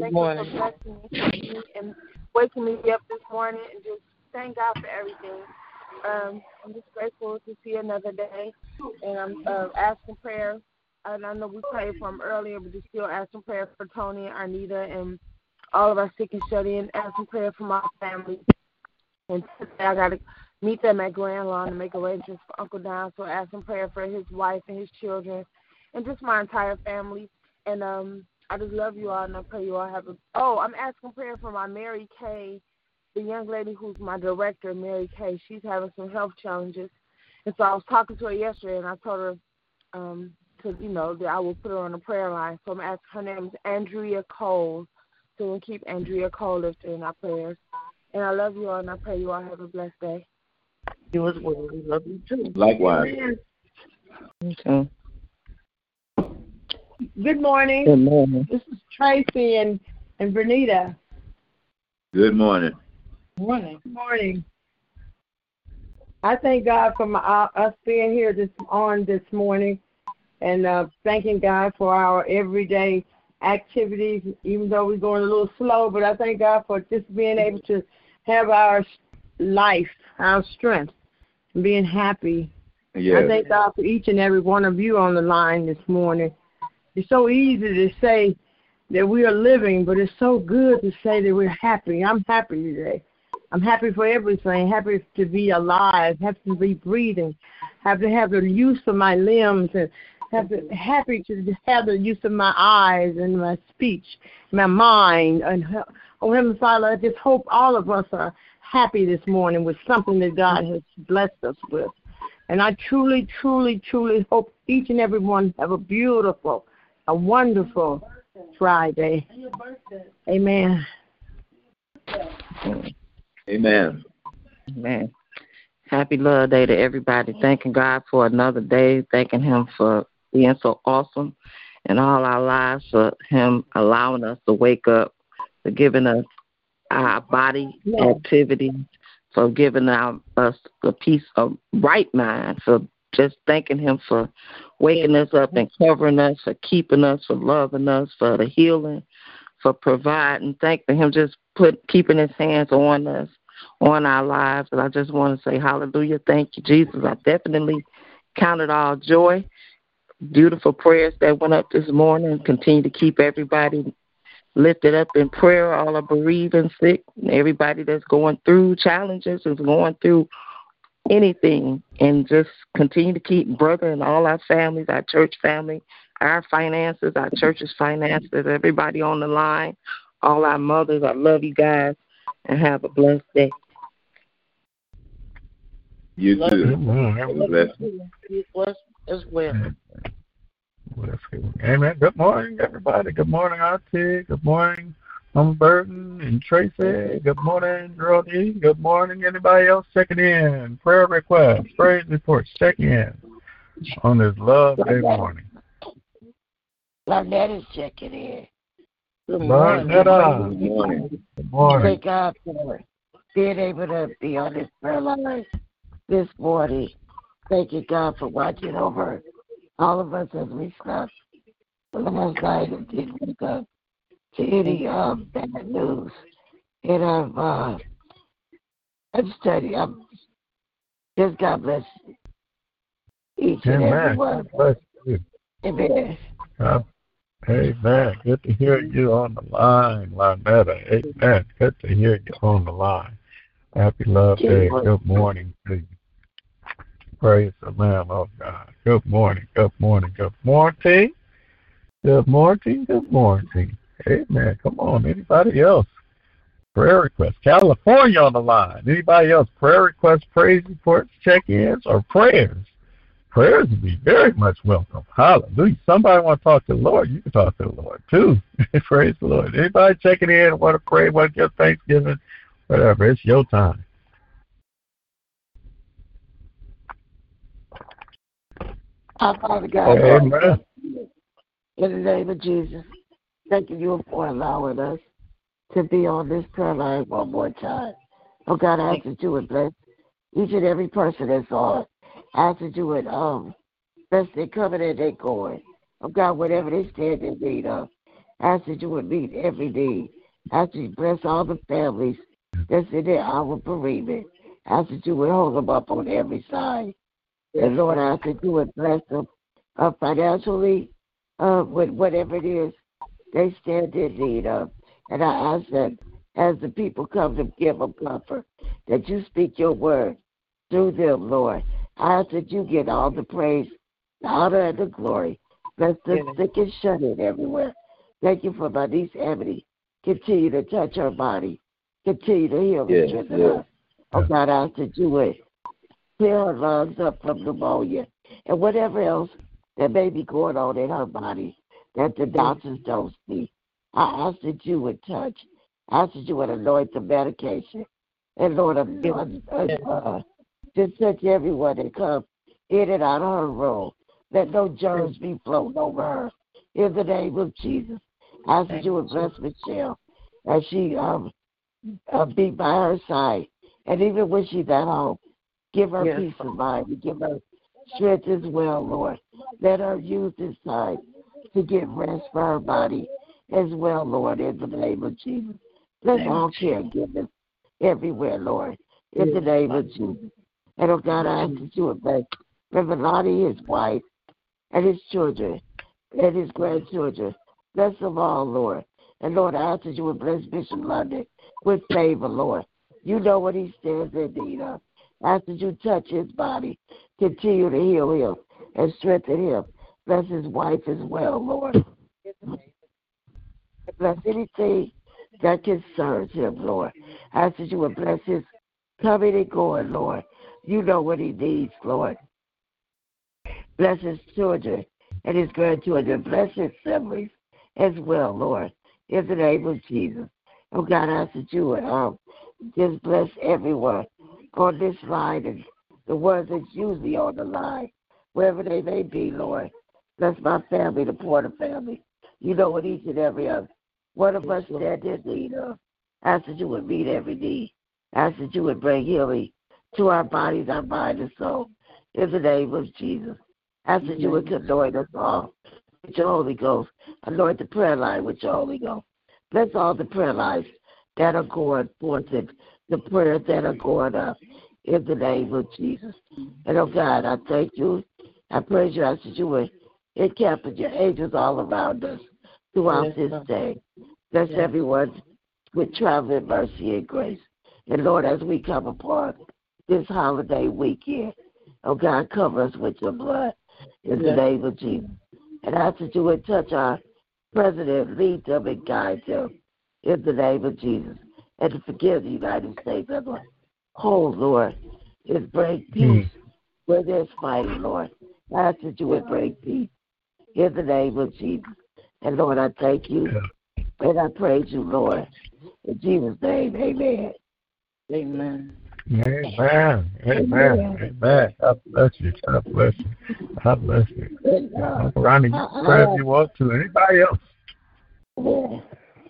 Thank you for blessing me and waking me up this morning and just thank God for everything. Um, I'm just grateful to see another day, and I'm uh, asking prayer. And I know we prayed for him earlier, but just still asking prayer for Tony, Arnita, and all of our sick and shut in. Asking prayer for my family. And today I got to meet them at Grand Lawn to make arrangements for Uncle Don. So asking prayer for his wife and his children, and just my entire family. And um, I just love you all, and I pray you all have a. Oh, I'm asking prayer for my Mary Kay, the young lady who's my director, Mary Kay. She's having some health challenges, and so I was talking to her yesterday, and I told her um, to, you know, that I will put her on the prayer line. So I'm asking. Her name is Andrea Cole. So we'll keep Andrea Cole lifted in our prayers. And I love you all, and I pray you all have a blessed day. You as well. We love you too. Likewise. Okay. Good morning. Good morning. This is Tracy and and Bernita. Good morning. Morning. Good morning. I thank God for my, uh, us being here this on this morning, and uh, thanking God for our everyday activities. Even though we're going a little slow, but I thank God for just being able to have our life, our strength, and being happy. Yes. I thank God for each and every one of you on the line this morning. It's so easy to say that we are living, but it's so good to say that we're happy. I'm happy today. I'm happy for everything. Happy to be alive. Happy to be breathing. Happy to have the use of my limbs and have to, happy to have the use of my eyes and my speech, my mind. And oh, Heavenly Father, I just hope all of us are happy this morning with something that God has blessed us with. And I truly, truly, truly hope each and every one have a beautiful, a wonderful Friday. Amen. Amen. Amen. Happy Love Day to everybody. Thanking God for another day. Thanking Him for being so awesome in all our lives, for Him allowing us to wake up, for giving us our body activity, for giving our, us a peace of right mind, for just thanking Him for waking us up and covering us, for keeping us, for loving us, for the healing, for providing. Thanking Him just put keeping His hands on us, on our lives. And I just want to say hallelujah. Thank you, Jesus. I definitely counted all joy. Beautiful prayers that went up this morning. Continue to keep everybody lifted up in prayer, all the bereaving, sick, everybody that's going through challenges, is going through anything, and just continue to keep brother and all our families, our church family, our finances, our church's finances, everybody on the line, all our mothers. I love you guys, and have a blessed day. You too. Have a blessed You blessed as well. Amen. Good morning, everybody. Good morning, Auntie. Good morning, Mama Burton and Tracy. Good morning, Geraldine. Good morning, anybody else checking in? Prayer requests, praise reports, check in on this Love Day morning. Lynette is checking in. Good morning. Good morning. Good morning. Thank God for being able to be on this prayer line this morning. Thank you, God, for watching over all of us as we slept last night and didn't wake up to any um, bad news. And I've, uh, I'm studying. I'm, just God bless each and every Amen. one. God bless you. Amen. God- Amen. Good to hear you on the line, Lynetta. Amen. Good to hear you on the line. Happy Love Day. Good morning to you. Praise the Lamb of God. Good morning. Good morning. Good morning. Good morning. Good morning. Amen. Come on. Anybody else? Prayer request. California on the line. Anybody else? Prayer requests, praise reports, check-ins, or prayers? Prayers would be very much welcome. Hallelujah. Somebody want to talk to the Lord, you can talk to the Lord too. praise the Lord. Anybody checking in, want to pray, want to give thanksgiving, whatever. It's your time. Our Father God, Amen. in the name of Jesus, thank you for allowing us to be on this prayer line one more time. Oh God, I ask that you would bless each and every person that's on. I ask that you would um bless their coming and their going. Oh God, whatever they stand in need of, I ask that you would meet every need. I ask that you bless all the families that's in their hour of bereavement. I ask that you would hold them up on every side. And Lord, I could do you would bless them uh, financially uh, with whatever it is they stand in need of. And I ask that as the people come to give them comfort, that you speak your word through them, Lord. I ask that you get all the praise, the honor, and the glory. Bless the sick and shut in everywhere. Thank you for my niece Ebony. Continue to touch her body. Continue to heal and strengthen yes. her. Oh God, I ask that you would clear her lungs up from pneumonia and whatever else that may be going on in her body that the doctors don't see. I ask that you would touch. I ask that you would anoint the medication. And Lord, anoint, uh, just touch everyone that comes in and out of her room. Let no germs be floating over her. In the name of Jesus. I ask that you would bless Michelle as she um, uh, be by her side. And even when she's at home, give her Yes. peace of mind and give her strength as well, Lord. Let her use this time to get rest for her body as well, Lord, in the name of Jesus. Bless all caregivers everywhere, Lord, in the name of Jesus. And oh God, I ask that you would bless Reverend Lonnie, his wife, and his children, and his grandchildren. Bless them all, Lord. And Lord, I ask that you would bless Bishop London with favor, Lord. You know what he stands in need of. Ask that you touch his body, continue to heal him and strengthen him. Bless his wife as well, Lord. Bless anything that concerns him, Lord. Ask that you would bless his coming and going, Lord. You know what he needs, Lord. Bless his children and his grandchildren. Bless his siblings as well, Lord. In the name of Jesus. Oh God, I ask that you would um, Just bless everyone on this line and the ones that's usually on the line, wherever they may be, Lord. Bless my family, the Porter family. You know what each and every other one of us stand in need of. Ask that you would meet every need. Ask that you would bring healing to our bodies, our mind, and soul. In the name of Jesus. Ask that you would anoint us all with your Holy Ghost. Anoint the prayer line with your Holy Ghost. Bless all the prayer lines that are going forth and the prayers that are going up in the name of Jesus. And oh God, I thank you. I praise you. I that you would encamp your angels all around us throughout this day. Bless everyone with traveling mercy and grace. And Lord, as we come upon this holiday weekend, oh God, cover us with your blood in the name of Jesus. And I ask that you would touch our president, lead them and guide them in the name of Jesus. And to forgive the United States as a whole, Lord, and bring hmm. peace where there's fighting, Lord. I ask that you would bring peace in the name of Jesus. And Lord, I thank you and I praise you, Lord. In Jesus' name, amen. Amen. Amen. Amen. Amen. God bless you. God bless you. God bless you. Uncle Ronnie, you uh-uh. pray if you want to. Anybody else?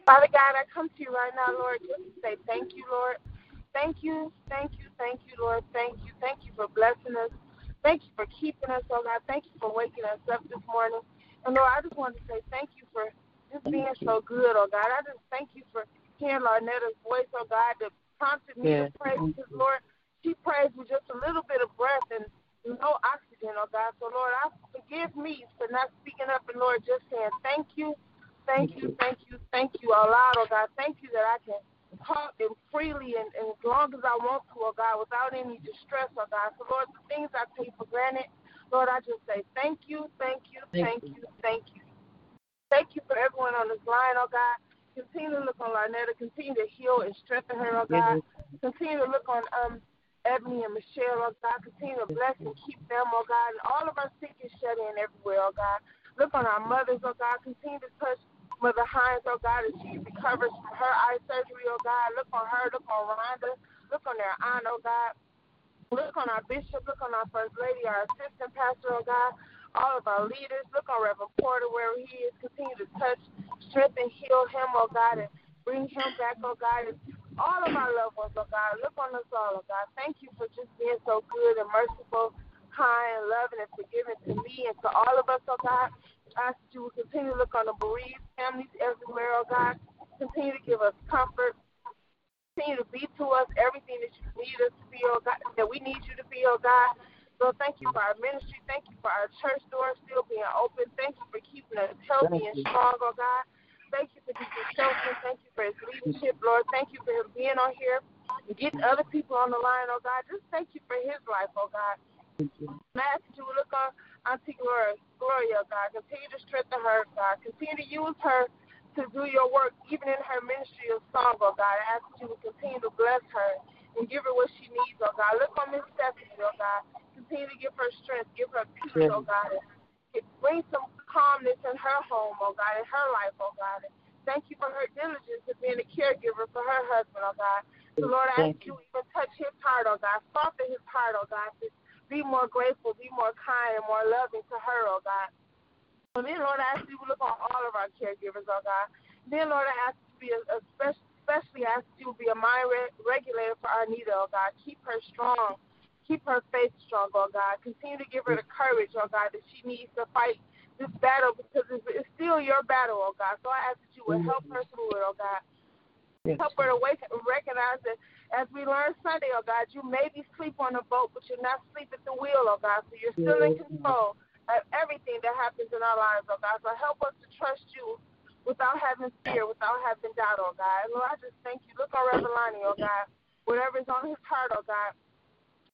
Father God, I come to you right now, Lord, just to say thank you, Lord. Thank you, thank you, thank you, Lord. Thank you. Thank you for blessing us. Thank you for keeping us, oh God. Thank you for waking us up this morning. And Lord, I just want to say thank you for just being so good, oh God. I just thank you for hearing Larnetta's voice, oh God, that prompted me Yes. to pray because, Lord, she prays with just a little bit of breath and no oxygen, oh God. So, Lord, I forgive me for not speaking up and, Lord, just saying thank you, thank you, thank you, thank you a lot, oh God. Thank you that I can talk and freely and, and as long as I want to, oh God, without any distress, oh God. So, Lord, the things I take for granted, Lord, I just say thank you, thank you, thank you, thank you. Thank you for everyone on this line, oh God. Continue to look on Larnetta. Continue to heal and strengthen her, oh God. Continue to look on um Ebony and Michelle, oh God. Continue to bless and keep them, oh God. And all of our sick and shut in everywhere, oh God. Look on our mothers, oh God. Continue to touch Mother Hines, oh God, as she recovers from her eye surgery, oh God. Look on her, look on Rhonda, look on their aunt, oh God. Look on our bishop, look on our first lady, our assistant pastor, oh God, all of our leaders. Look on Reverend Porter where he is. Continue to touch, strengthen, heal him, oh God, and bring him back, oh God. And all of our loved ones, oh God. Look on us all, oh God. Thank you for just being so good and merciful, kind, and loving and forgiving to me and to all of us, oh God. I ask that you will continue to look on the bereaved families everywhere, oh God. Continue to give us comfort, continue to be to us everything that you need us to be, oh God, that we need you to be, oh God. So thank you for our ministry. Thank you for our church doors still being open. Thank you for keeping us healthy and strong, oh God. Thank you for Deacon Shelton. Thank you for his leadership, Lord. Thank you for him being on here and getting other people on the line, oh God. Just thank you for his life, oh God. And I ask that you will look on Auntie Gloria, Gloria, oh God. Continue to strengthen her, oh God. Continue to use her to do your work, even in her ministry of song, oh God. I ask that you will continue to bless her and give her what she needs, oh God. Look on Miss Stephanie, oh God. Continue to give her strength, give her peace, oh God. And bring some calmness in her home, oh God, in her life, oh God. And thank you for her diligence in being a caregiver for her husband, oh God. So Lord, I ask you to even touch his heart, oh God. Soften his heart, oh God. To be more grateful, be more kind, and more loving to her, oh God. And then, Lord, I ask you to look on all of our caregivers, oh God. Then, Lord, I ask you to be a, a special, especially ask you to be a mind re- regulator for Arnita, oh God. Keep her strong. Keep her faith strong, oh God. Continue to give her the courage, oh God, that she needs to fight this battle because it's, it's still your battle, oh God. So I ask that you will help her through it, oh God. Help her to wake, recognize that as we learned Sunday, oh God, you maybe sleep on the boat, but you're not asleep at the wheel, oh God. So you're still in control of everything that happens in our lives, oh God. So help us to trust you without having fear, without having doubt, oh God. Lord, I just thank you. Look on Reverend Lonnie, oh God. Whatever is on his heart, oh God.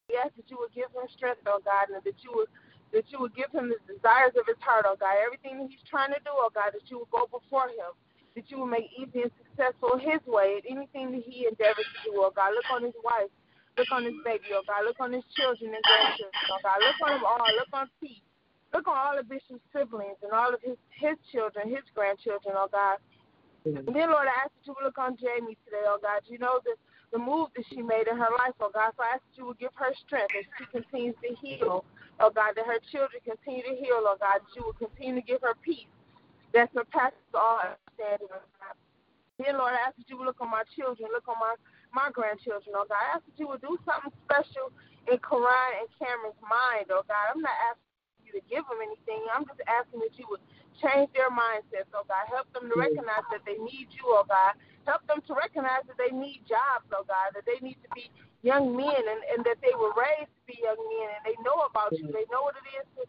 We ask that you would give him strength, oh God, and that you would that you would give him the desires of his heart, oh God. Everything that he's trying to do, oh God, that you would go before him, that you will make easy and successful his way in anything that he endeavors to do, oh God. Look on his wife, look on his baby, oh God. Look on his children and grandchildren, oh God. Look on them all. Look on Pete. Look on all of Bishop's siblings and all of his his children, his grandchildren, oh God. And then, Lord, I ask that you would look on Jamie today, oh God. You know the, the move that she made in her life, oh God. So I ask that you would give her strength as she continues to heal, oh God, that her children continue to heal, oh God, that you will continue to give her peace that surpasses all God. Then, Lord, I ask that you would look on my children, look on my, my grandchildren, oh God. I ask that you would do something special in Karan and Cameron's mind, oh God. I'm not asking you to give them anything. I'm just asking that you would change their mindsets, oh God. Help them to recognize that they need you, oh God. Help them to recognize that they need jobs, oh God, that they need to be young men and, and that they were raised to be young men and they know about you. They know what it is to,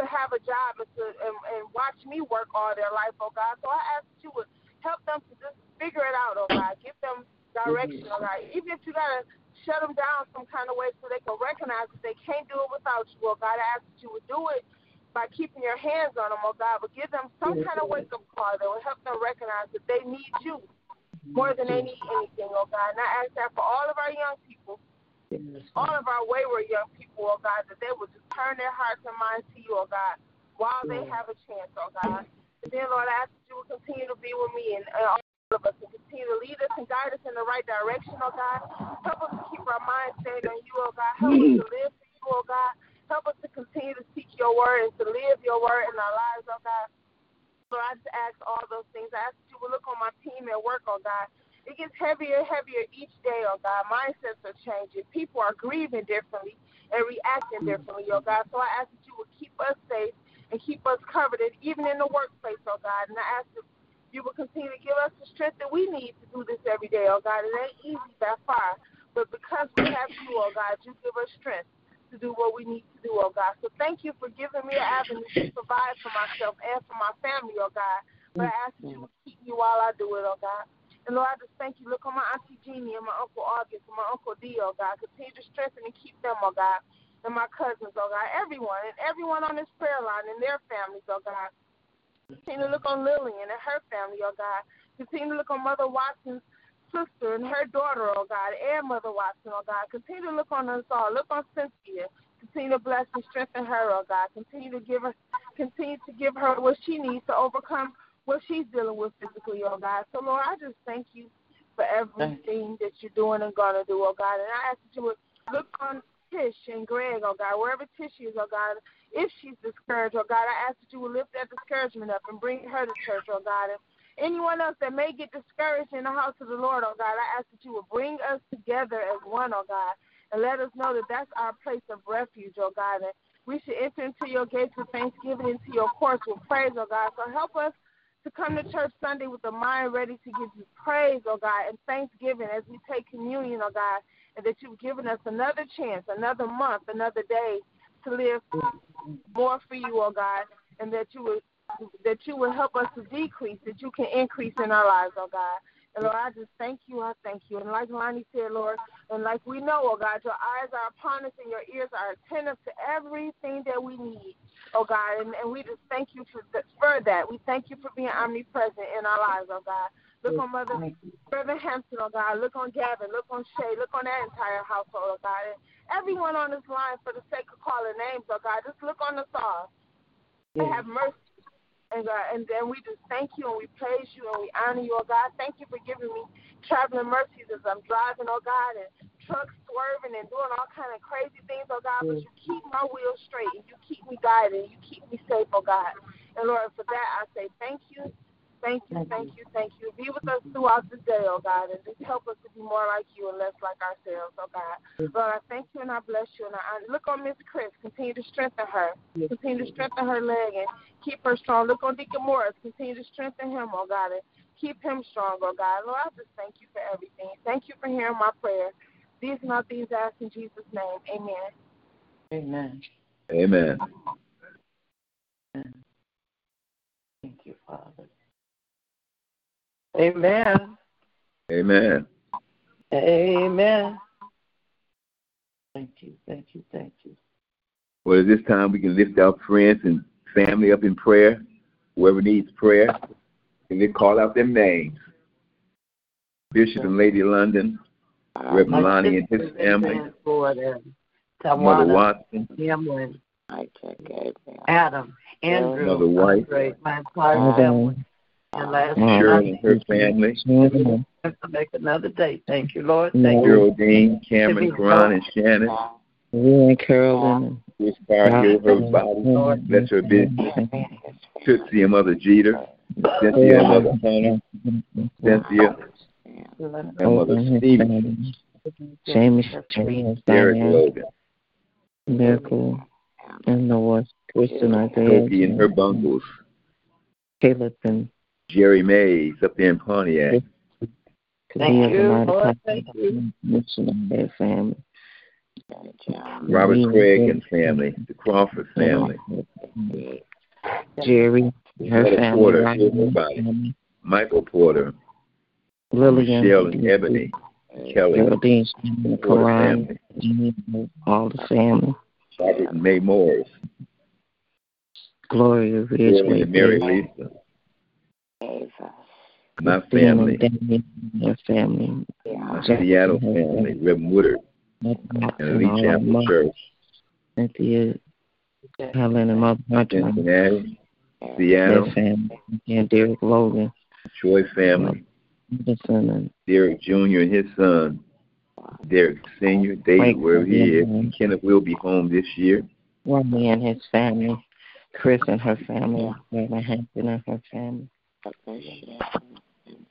to have a job and, to, and, and watch me work all their life, oh God. So I ask that you would help them to just figure it out, oh God. Give them direction, oh God. Even if you gotta shut them down some kind of way so they can recognize that they can't do it without you, oh God. I ask that you would do it by keeping your hands on them, oh God, but give them some kind of wake up call that will help them recognize that they need you more than they need anything, oh God. And I ask that for all of our young people, all of our wayward young people, oh God, that they would just turn their hearts and minds to you, oh God, while they mm. have a chance, oh God. And then, Lord, I ask that you will continue to be with me and, and all of us and continue to lead us and guide us in the right direction, oh God. Help us to keep our minds stayed on you, oh God. Help us to mm. live for you, oh God. Help us to continue to seek your word and to live your word in our lives, oh God. So I just ask all those things. I ask that you will look on my team at work, oh God. It gets heavier and heavier each day, oh God. Mindsets are changing. People are grieving differently and reacting differently, oh God. So I ask that you will keep us safe and keep us covered, and even in the workplace, oh God. And I ask that you will continue to give us the strength that we need to do this every day, oh God. It ain't easy that far, but because we have you, oh God, you give us strength to do what we need to do, oh God. So thank you for giving me an avenue to provide for myself and for my family, oh God. But I ask that you will keep me while I do it, oh God. And Lord, I just thank you. Look on my Auntie Jeannie and my Uncle August and my Uncle D, oh God. Continue to strengthen and keep them, oh God. And my cousins, oh God. Everyone and everyone on this prayer line and their families, oh God. Continue to look on Lillian and her family, oh God. Continue to look on Mother Watson's sister and her daughter, oh God, and Mother Watson, oh God. Continue to look on us all. Look on Cynthia. Continue to bless and strengthen her, oh God. Continue to give her continue to give her what she needs to overcome what she's dealing with physically, oh God. So Lord, I just thank you for everything that you're doing and gonna do, oh God. And I ask that you would look on Tish and Greg, oh God, wherever Tish is, oh God, if she's discouraged, oh God, I ask that you would lift that discouragement up and bring her to church, oh God. And anyone else that may get discouraged in the house of the Lord, oh God, I ask that you would bring us together as one, oh God, and let us know that that's our place of refuge, oh God. And we should enter into your gates with thanksgiving, into your courts with praise, oh God. So help us to come to church Sunday with a mind ready to give you praise, oh God, and thanksgiving as we take communion, oh God, and that you've given us another chance, another month, another day to live more for you, oh God, and that you would that you would help us to decrease, that you can increase in our lives, oh God. And Lord, I just thank you, I thank you. And like Lonnie said, Lord, and like we know, oh God, your eyes are upon us and your ears are attentive to everything that we need, oh God. And, and we just thank you for, for that. We thank you for being omnipresent in our lives, oh God. Look on Mother Brother Hampton, oh God. Look on Gavin. Look on Shay. Look on that entire household, oh God. And everyone on this line, for the sake of calling names, oh God, just look on us all. And have mercy and God, and then we just thank you and we praise you and we honor you, oh God. Thank you for giving me traveling mercies as I'm driving, oh God, and trucks swerving and doing all kind of crazy things, oh God. But you keep my wheels straight and you keep me guided and you keep me safe, oh God. And Lord, for that I say thank you Thank you, thank you, thank you. Be with us throughout the day, oh God, and just help us to be more like you and less like ourselves, oh God. Lord, I thank you and I bless you. And I look on Miss Chris, continue to strengthen her, continue to strengthen her leg and keep her strong. Look on Deacon Morris, continue to strengthen him, oh God, and keep him strong, oh God. Lord, I just thank you for everything. Thank you for hearing my prayer. These and all these ask in Jesus' name. Amen. Amen. Amen. Thank you, Father. Amen. Amen. Amen. Thank you, thank you, thank you. Well, at this time, we can lift our friends and family up in prayer. Whoever needs prayer, and they call out their names. Bishop and Lady London, uh, Reverend Lonnie and his family, Mother Watson, Hamlin, Adam, Andrew, Mother White, my entire family. And last Sharon and her family, to make another day. Thank you, Lord. Thank you. Geraldine, Cameron, Karan, and Shannon. You and Carolyn. Which fire heal her body. Bless her business. Tootsie and Mother Jeter. Cynthia and Mother Hannah. Cynthia and Mother Stephen. Jamie Street, Derek Logan. Miracle, and Noah, Kristen Isaiah, Toki and her bungles. Caleb and Jerry Mays up there in Pontiac. Thank you, the Lord. mighty Thank Prophet, Mitchell family. Robert Craig and family. The Crawford family. Jerry, her Mother family, Porter, Ryan, everybody. family, Michael Porter. Lillian, Michelle and Ebony. Uh, Kelly. Geraldine, Karan, all the family. Robert May Morris. Gloria and Mary Lisa. My family. Their family. My Jackson, Seattle family. Reverend Woodard. And Lee Chapel Church. Cynthia, Helen, and Mother Hunter, Cincinnati. their Seattle. family, and Derek Logan, Troy family. And Derek Jr. and his son. Derek Sr., David, wherever he is. Williams. Kenneth will be home this year. Ronnie and his family, Chris and her family, Mary Hampton and her family,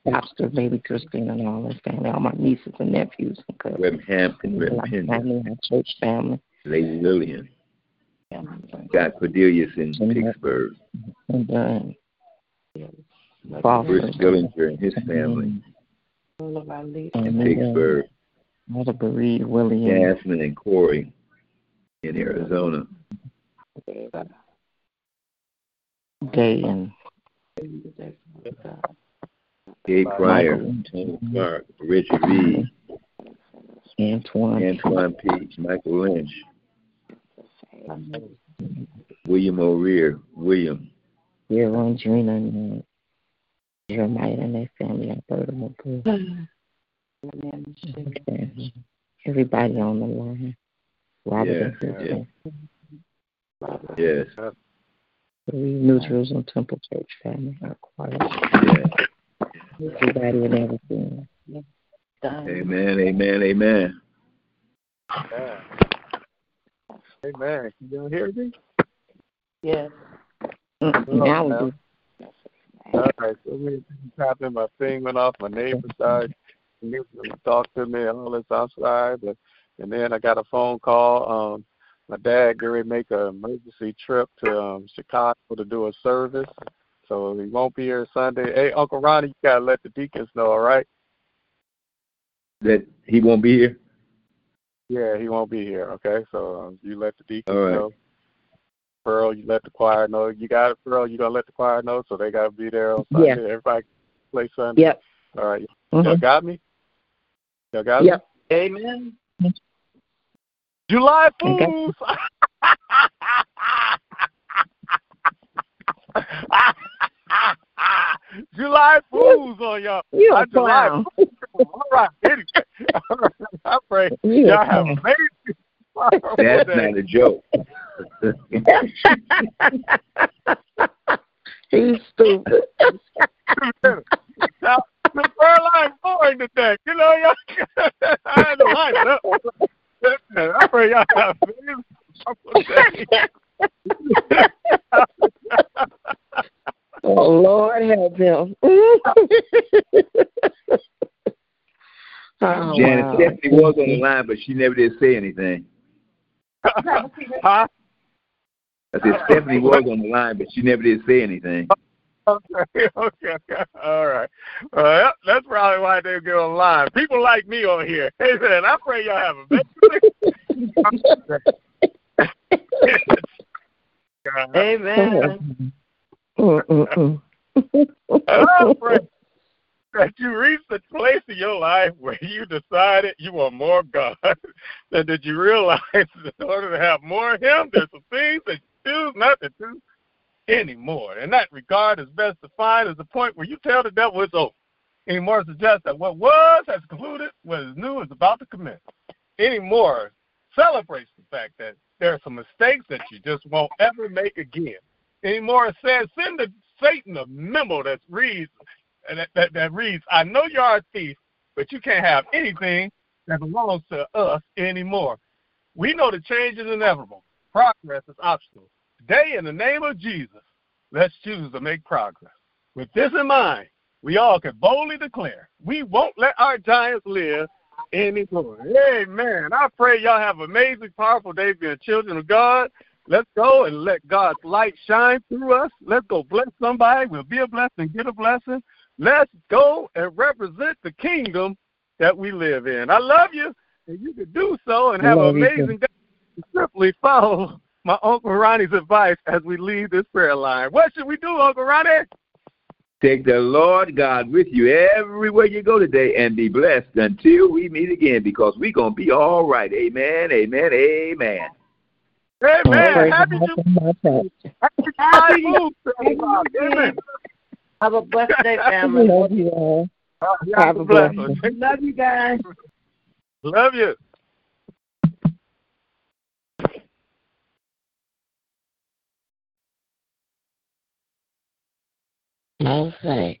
Lobster, baby Christine and all her family, all my nieces and nephews and cousins. Hampton, Reverend Pender, family, my church family, Lady Lillian. Scott Cornelius in Pittsburgh. and uh, Bruce Crawford, Dillinger and his family All of our leaders. in Pittsburgh. Mother Bereaved, William, Jasmine and Corey in Arizona. Gay, and Gabe Pryor, Michael. Tony Clark, Reggie Reed, Antoine, Antoine Peach, Michael Lynch, William O'Rear, William, Pierre Angelina, and uh, Jeremiah and their family, Alberta McGill. Okay. Everybody on the line. Robert Yeah, and his yeah. family. yes, The New Jerusalem Temple Church family, our choir. yeah. Everybody and everything. Amen, amen, amen. Amen. Can you hear me? Yes. Mm, Now we do. All right. So many things happened. My thing went off. My neighbor started to talk to me and all this outside. But, and then I got a phone call. Um, my dad getting ready to make an emergency trip to um, Chicago to do a service. So he won't be here Sunday. Hey, Uncle Ronnie, you got to let the deacons know, all right? That he won't be here? Yeah, he won't be here. Okay, so um, you let the deacon All right. know. Pearl, you let the choir know. You got it, Pearl. You gonna let the choir know, so they gotta be there on Sunday. Yeah. Everybody play Sunday. Yep. All right. Y'all Mhm. got me. Y'all got Yep. Amen. me. July Okay. July Fools on y'all. You a July clown. Fools. All right. Anyway, I pray You a y'all have clown. amazing. That's not a joke. He's stupid. now, the Caroline boring today. You know, y'all, I had to line it up. I pray y'all have amazing day. Oh Lord help him. oh, Janet wow. Stephanie was on the line, but she never did say anything. huh? I said Stephanie was on the line, but she never did say anything. Okay, okay, okay. All right. Well, that's probably why they get online. People like me on here. Hey, man, I pray y'all have a better Amen. That you reach the place in your life where you decided you want more God. and did you realize that in order to have more of Him, there's some things that you choose not to do anymore. In that regard, is best defined as the point where you tell the devil it's over. Anymore suggests that what was has concluded, what is new is about to commence. Anymore celebrates the fact that there are some mistakes that you just won't ever make again. Anymore It says, send the Satan a memo that reads, that, that, that reads, I know you are a thief, but you can't have anything that belongs to us anymore. We know the change is inevitable. Progress is optional. Today, in the name of Jesus, let's choose to make progress. With this in mind, we all can boldly declare we won't let our giants live anymore. Amen. I pray y'all have an amazing, powerful day being children of God. Let's go and let God's light shine through us. Let's go bless somebody. We'll be a blessing, get a blessing. Let's go and represent the kingdom that we live in. I love you, and you can do so and have an amazing day. Simply follow my Uncle Ronnie's advice as we leave this prayer line. What should we do, Uncle Ronnie? Take the Lord God with you everywhere you go today and be blessed until we meet again because we're going to be all right. Amen, amen, amen. Amen. Happy Jubilee. Happy Jubilee. Have a blessed day, family. Love you all. Have a blessing. Love you guys. Love you. Okay.